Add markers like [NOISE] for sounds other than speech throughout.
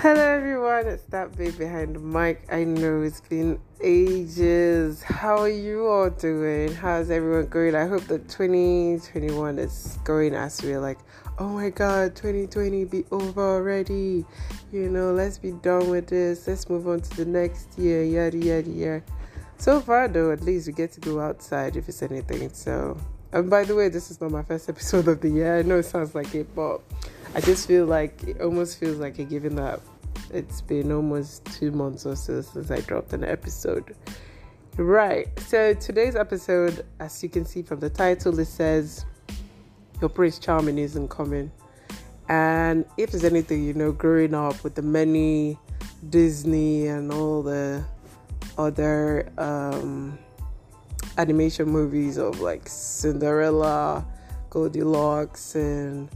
Hello everyone, it's that babe behind the mic. I know it's been ages. How are you all doing? How's everyone going? I hope that 2021 is going as we're like, oh my god, 2020 be over already. You know, let's be done with this. Let's move on to the next year, yada yada yada. So far though, at least we get to go outside if it's anything. So and by the way, this is not my first episode of the year. I know it sounds like it, but I just feel like it almost feels like a giving up. it's been almost two months or so since I dropped an episode. Right. So today's episode, as you can see from the title, it says your Prince Charming isn't coming. And if there's anything, you know, growing up with the many Disney and all the other um animation movies of like Cinderella, Goldilocks, and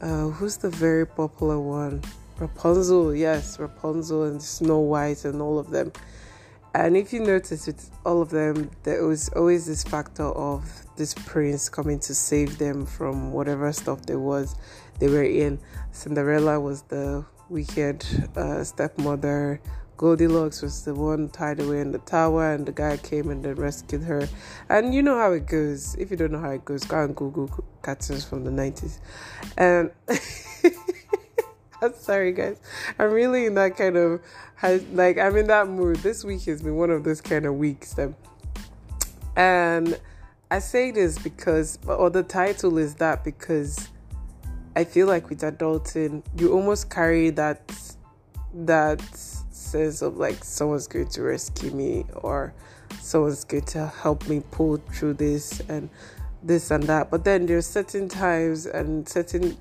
uh, who's the very popular one? Rapunzel, yes, Rapunzel and Snow White and all of them. And if you notice with all of them, there was always this factor of this prince coming to save them from whatever stuff there was they were in. Cinderella was the wicked uh, stepmother. Goldilocks was the one tied away in the tower, and the guy came and then rescued her. And you know how it goes. If you don't know how it goes, go and Google cartoons from the 90s. And [LAUGHS] I'm sorry, guys. I'm really in that kind of like I'm in that mood. This week has been one of those kind of weeks. Then, and I say this because, or the title is that because I feel like with adulting, you almost carry that that sense of like someone's going to rescue me or someone's going to help me pull through this and this and that. But then there's certain times and certain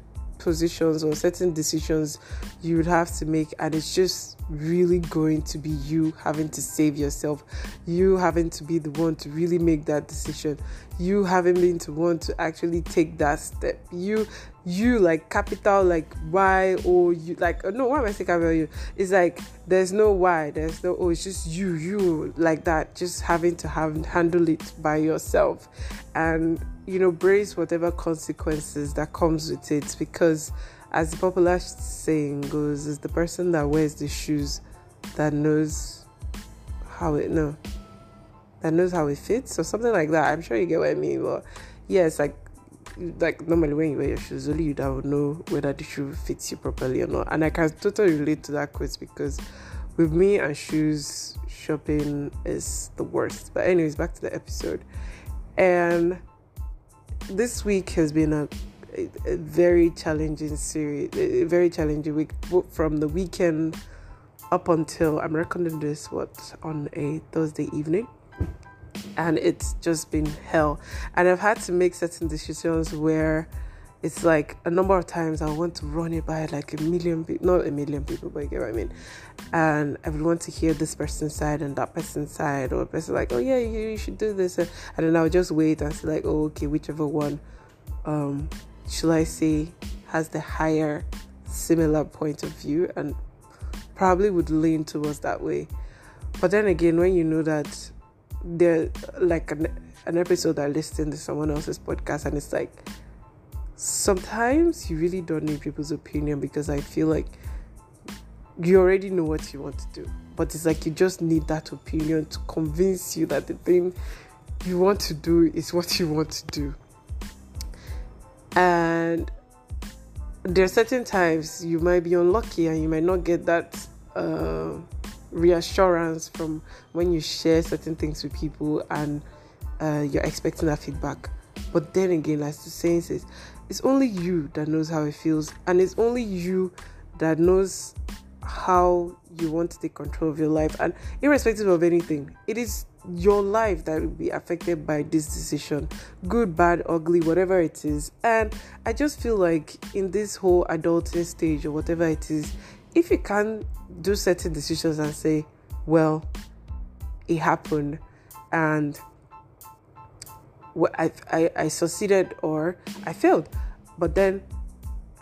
positions or certain decisions you would have to make and it's just really going to be you having to save yourself you having to be the one to really make that decision you having been to want to actually take that step. You you like capital like why or you like no why am i saying capital? You it's like there's no why there's no oh it's just you you like that just having to have handle it by yourself. And you know brace whatever consequences that comes with it because as the popular saying goes is the person that wears the shoes that knows how it no that knows how it fits or something like that. I'm sure you get what i mean but yes yeah, like like normally when you wear your shoes only you that will know whether the shoe fits you properly or not. And i can totally relate to that quote because with me and shoes shopping is the worst. But anyways back to the episode. And this week has been a, a, very challenging series, a very challenging week from the weekend up until I'm recording this what on a Thursday evening, and it's just been hell. And I've had to make certain decisions where it's like a number of times I want to run it by like a million people, not a million people, but you get what I mean. And I would want to hear this person's side and that person's side, or a person like, oh yeah, you, you should do this, and then I would just wait and say like, oh okay, whichever one, um, shall I say, has the higher, similar point of view, and probably would lean towards that way. But then again, when you know that there like an, an episode I listened to someone else's podcast, and it's like sometimes you really don't need people's opinion because I feel like you already know what you want to do. But it's like you just need that opinion to convince you that the thing you want to do is what you want to do. And there are certain times you might be unlucky and you might not get that uh, reassurance from when you share certain things with people and uh, you're expecting that feedback. But then again, as the saying says, it's only you that knows how it feels, and it's only you that knows how you want to take control of your life. And irrespective of anything, it is your life that will be affected by this decision good, bad, ugly, whatever it is. And I just feel like in this whole adulting stage or whatever it is, if you can do certain decisions and say, well, it happened and I, I, I succeeded or I failed. But then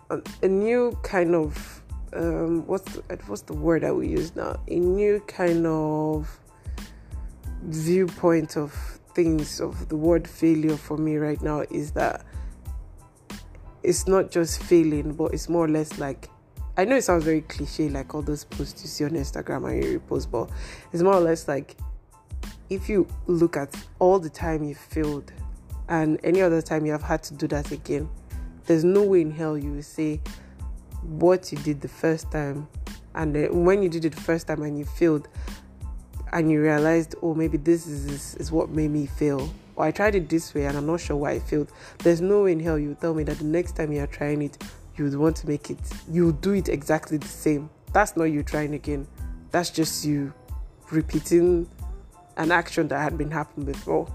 a, a new kind of um, what's the, what's the word that we use now? A new kind of viewpoint of things of the word failure for me right now is that it's not just failing, but it's more or less like I know it sounds very cliche, like all those posts you see on Instagram and you repost, but it's more or less like if you look at all the time you failed and any other time you have had to do that again, there's no way in hell you will say what you did the first time and then when you did it the first time and you failed and you realized oh maybe this is is what made me fail or I tried it this way and I'm not sure why I failed. There's no way in hell you tell me that the next time you're trying it, you would want to make it, you do it exactly the same. That's not you trying again. That's just you repeating an action that had been happening before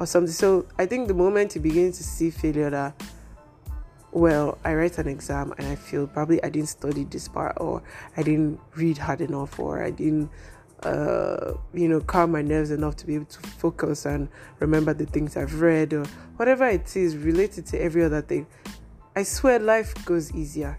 or something. So I think the moment you begin to see failure that well, I write an exam and I feel probably I didn't study this part or I didn't read hard enough or I didn't uh, you know, calm my nerves enough to be able to focus and remember the things I've read or whatever it is related to every other thing. I swear life goes easier.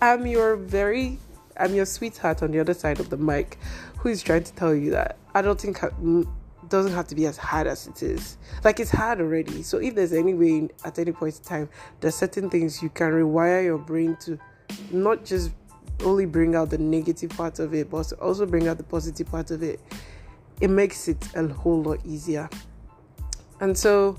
I'm your very, I'm your sweetheart on the other side of the mic who is trying to tell you that adulting mm, doesn't have to be as hard as it is. Like it's hard already. So if there's any way at any point in time, there's certain things you can rewire your brain to not just only bring out the negative part of it, but also bring out the positive part of it, it makes it a whole lot easier. And so,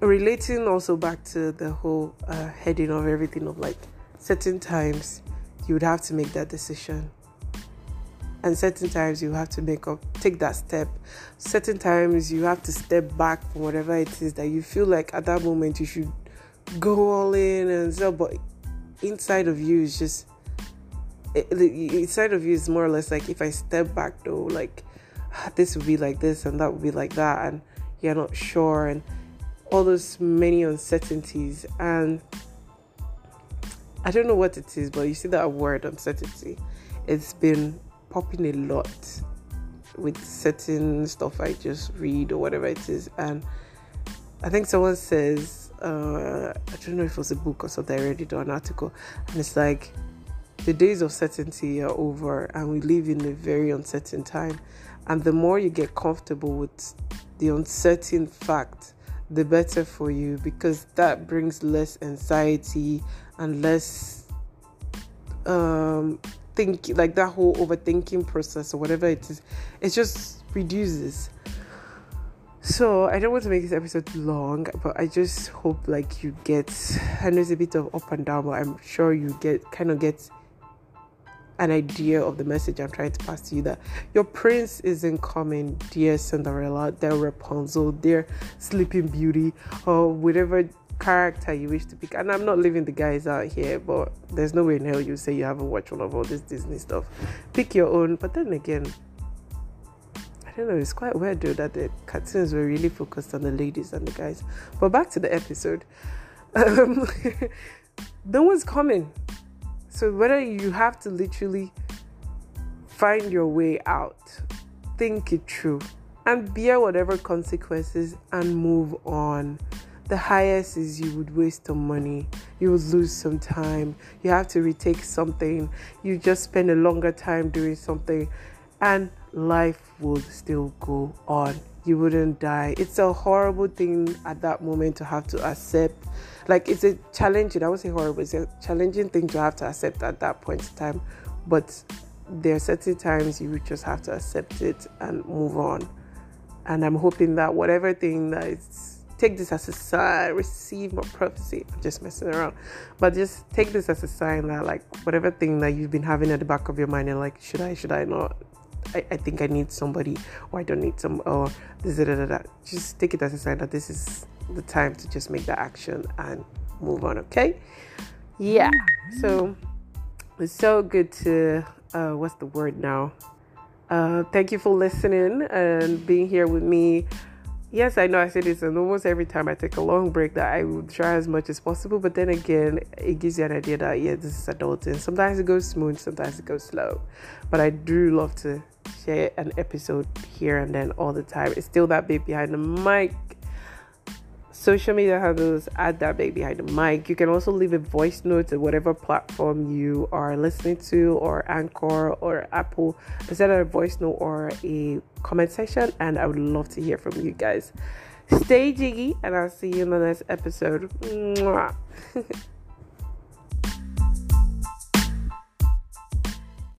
relating also back to the whole uh, heading of everything of like certain times you would have to make that decision and certain times you have to make up take that step certain times you have to step back from whatever it is that you feel like at that moment you should go all in and so but inside of you is just inside of you is more or less like if I step back though, like ah, this would be like this and that would be like that, and you're not sure, and all those many uncertainties. And I don't know what it is, but you see that word uncertainty, it's been popping a lot with certain stuff I just read or whatever it is, and I think someone says uh, I don't know if it was a book or something. I read it or an article, and it's like the days of certainty are over, and we live in a very uncertain time. And the more you get comfortable with the uncertain fact, the better for you because that brings less anxiety and less um think like that whole overthinking process or whatever it is. It just reduces. So I don't want to make this episode long, but I just hope like you get I know it's a bit of up and down, but I'm sure you get kind of get an idea of the message I'm trying to pass to you that your prince isn't coming, dear Cinderella, dear Rapunzel, dear Sleeping Beauty, or whatever character you wish to pick. And I'm not leaving the guys out here, but there's no way in hell you say you haven't watched all of all this Disney stuff. Pick your own, but then again, I don't know, it's quite weird though that the cartoons were really focused on the ladies and the guys. But back to the episode. Um, [LAUGHS] no one's coming. So whether you have to literally find your way out, think it through, and bear whatever consequences and move on. The highest is you would waste some money, you would lose some time, you have to retake something, you just spend a longer time doing something, and life would still go on. You wouldn't die. It's a horrible thing at that moment to have to accept. Like it's a challenging, I would say horrible, it's a challenging thing to have to accept at that point in time. But there are certain times you just have to accept it and move on. And I'm hoping that whatever thing that is take this as a sign, receive my prophecy. I'm just messing around. But just take this as a sign that like whatever thing that you've been having at the back of your mind and like, should I, should I not? I, I think I need somebody or I don't need some or this da, da, da, just take it as a sign that this is the time to just make that action and move on okay yeah so it's so good to uh what's the word now uh thank you for listening and being here with me yes, I know I say this, and almost every time I take a long break, that I would try as much as possible. But then again, it gives you an idea that yeah, this is adulting. Sometimes it goes smooth, sometimes it goes slow. But I do love to share an episode here and then all the time. It's still that bit behind the mic. Social media handles add that baby behind the mic. You can also leave a voice note at whatever platform you are listening to, or Anchor or Apple. Instead of a voice note or a comment section, and I would love to hear from you guys. Stay jiggy, and I'll see you in the next episode. [LAUGHS]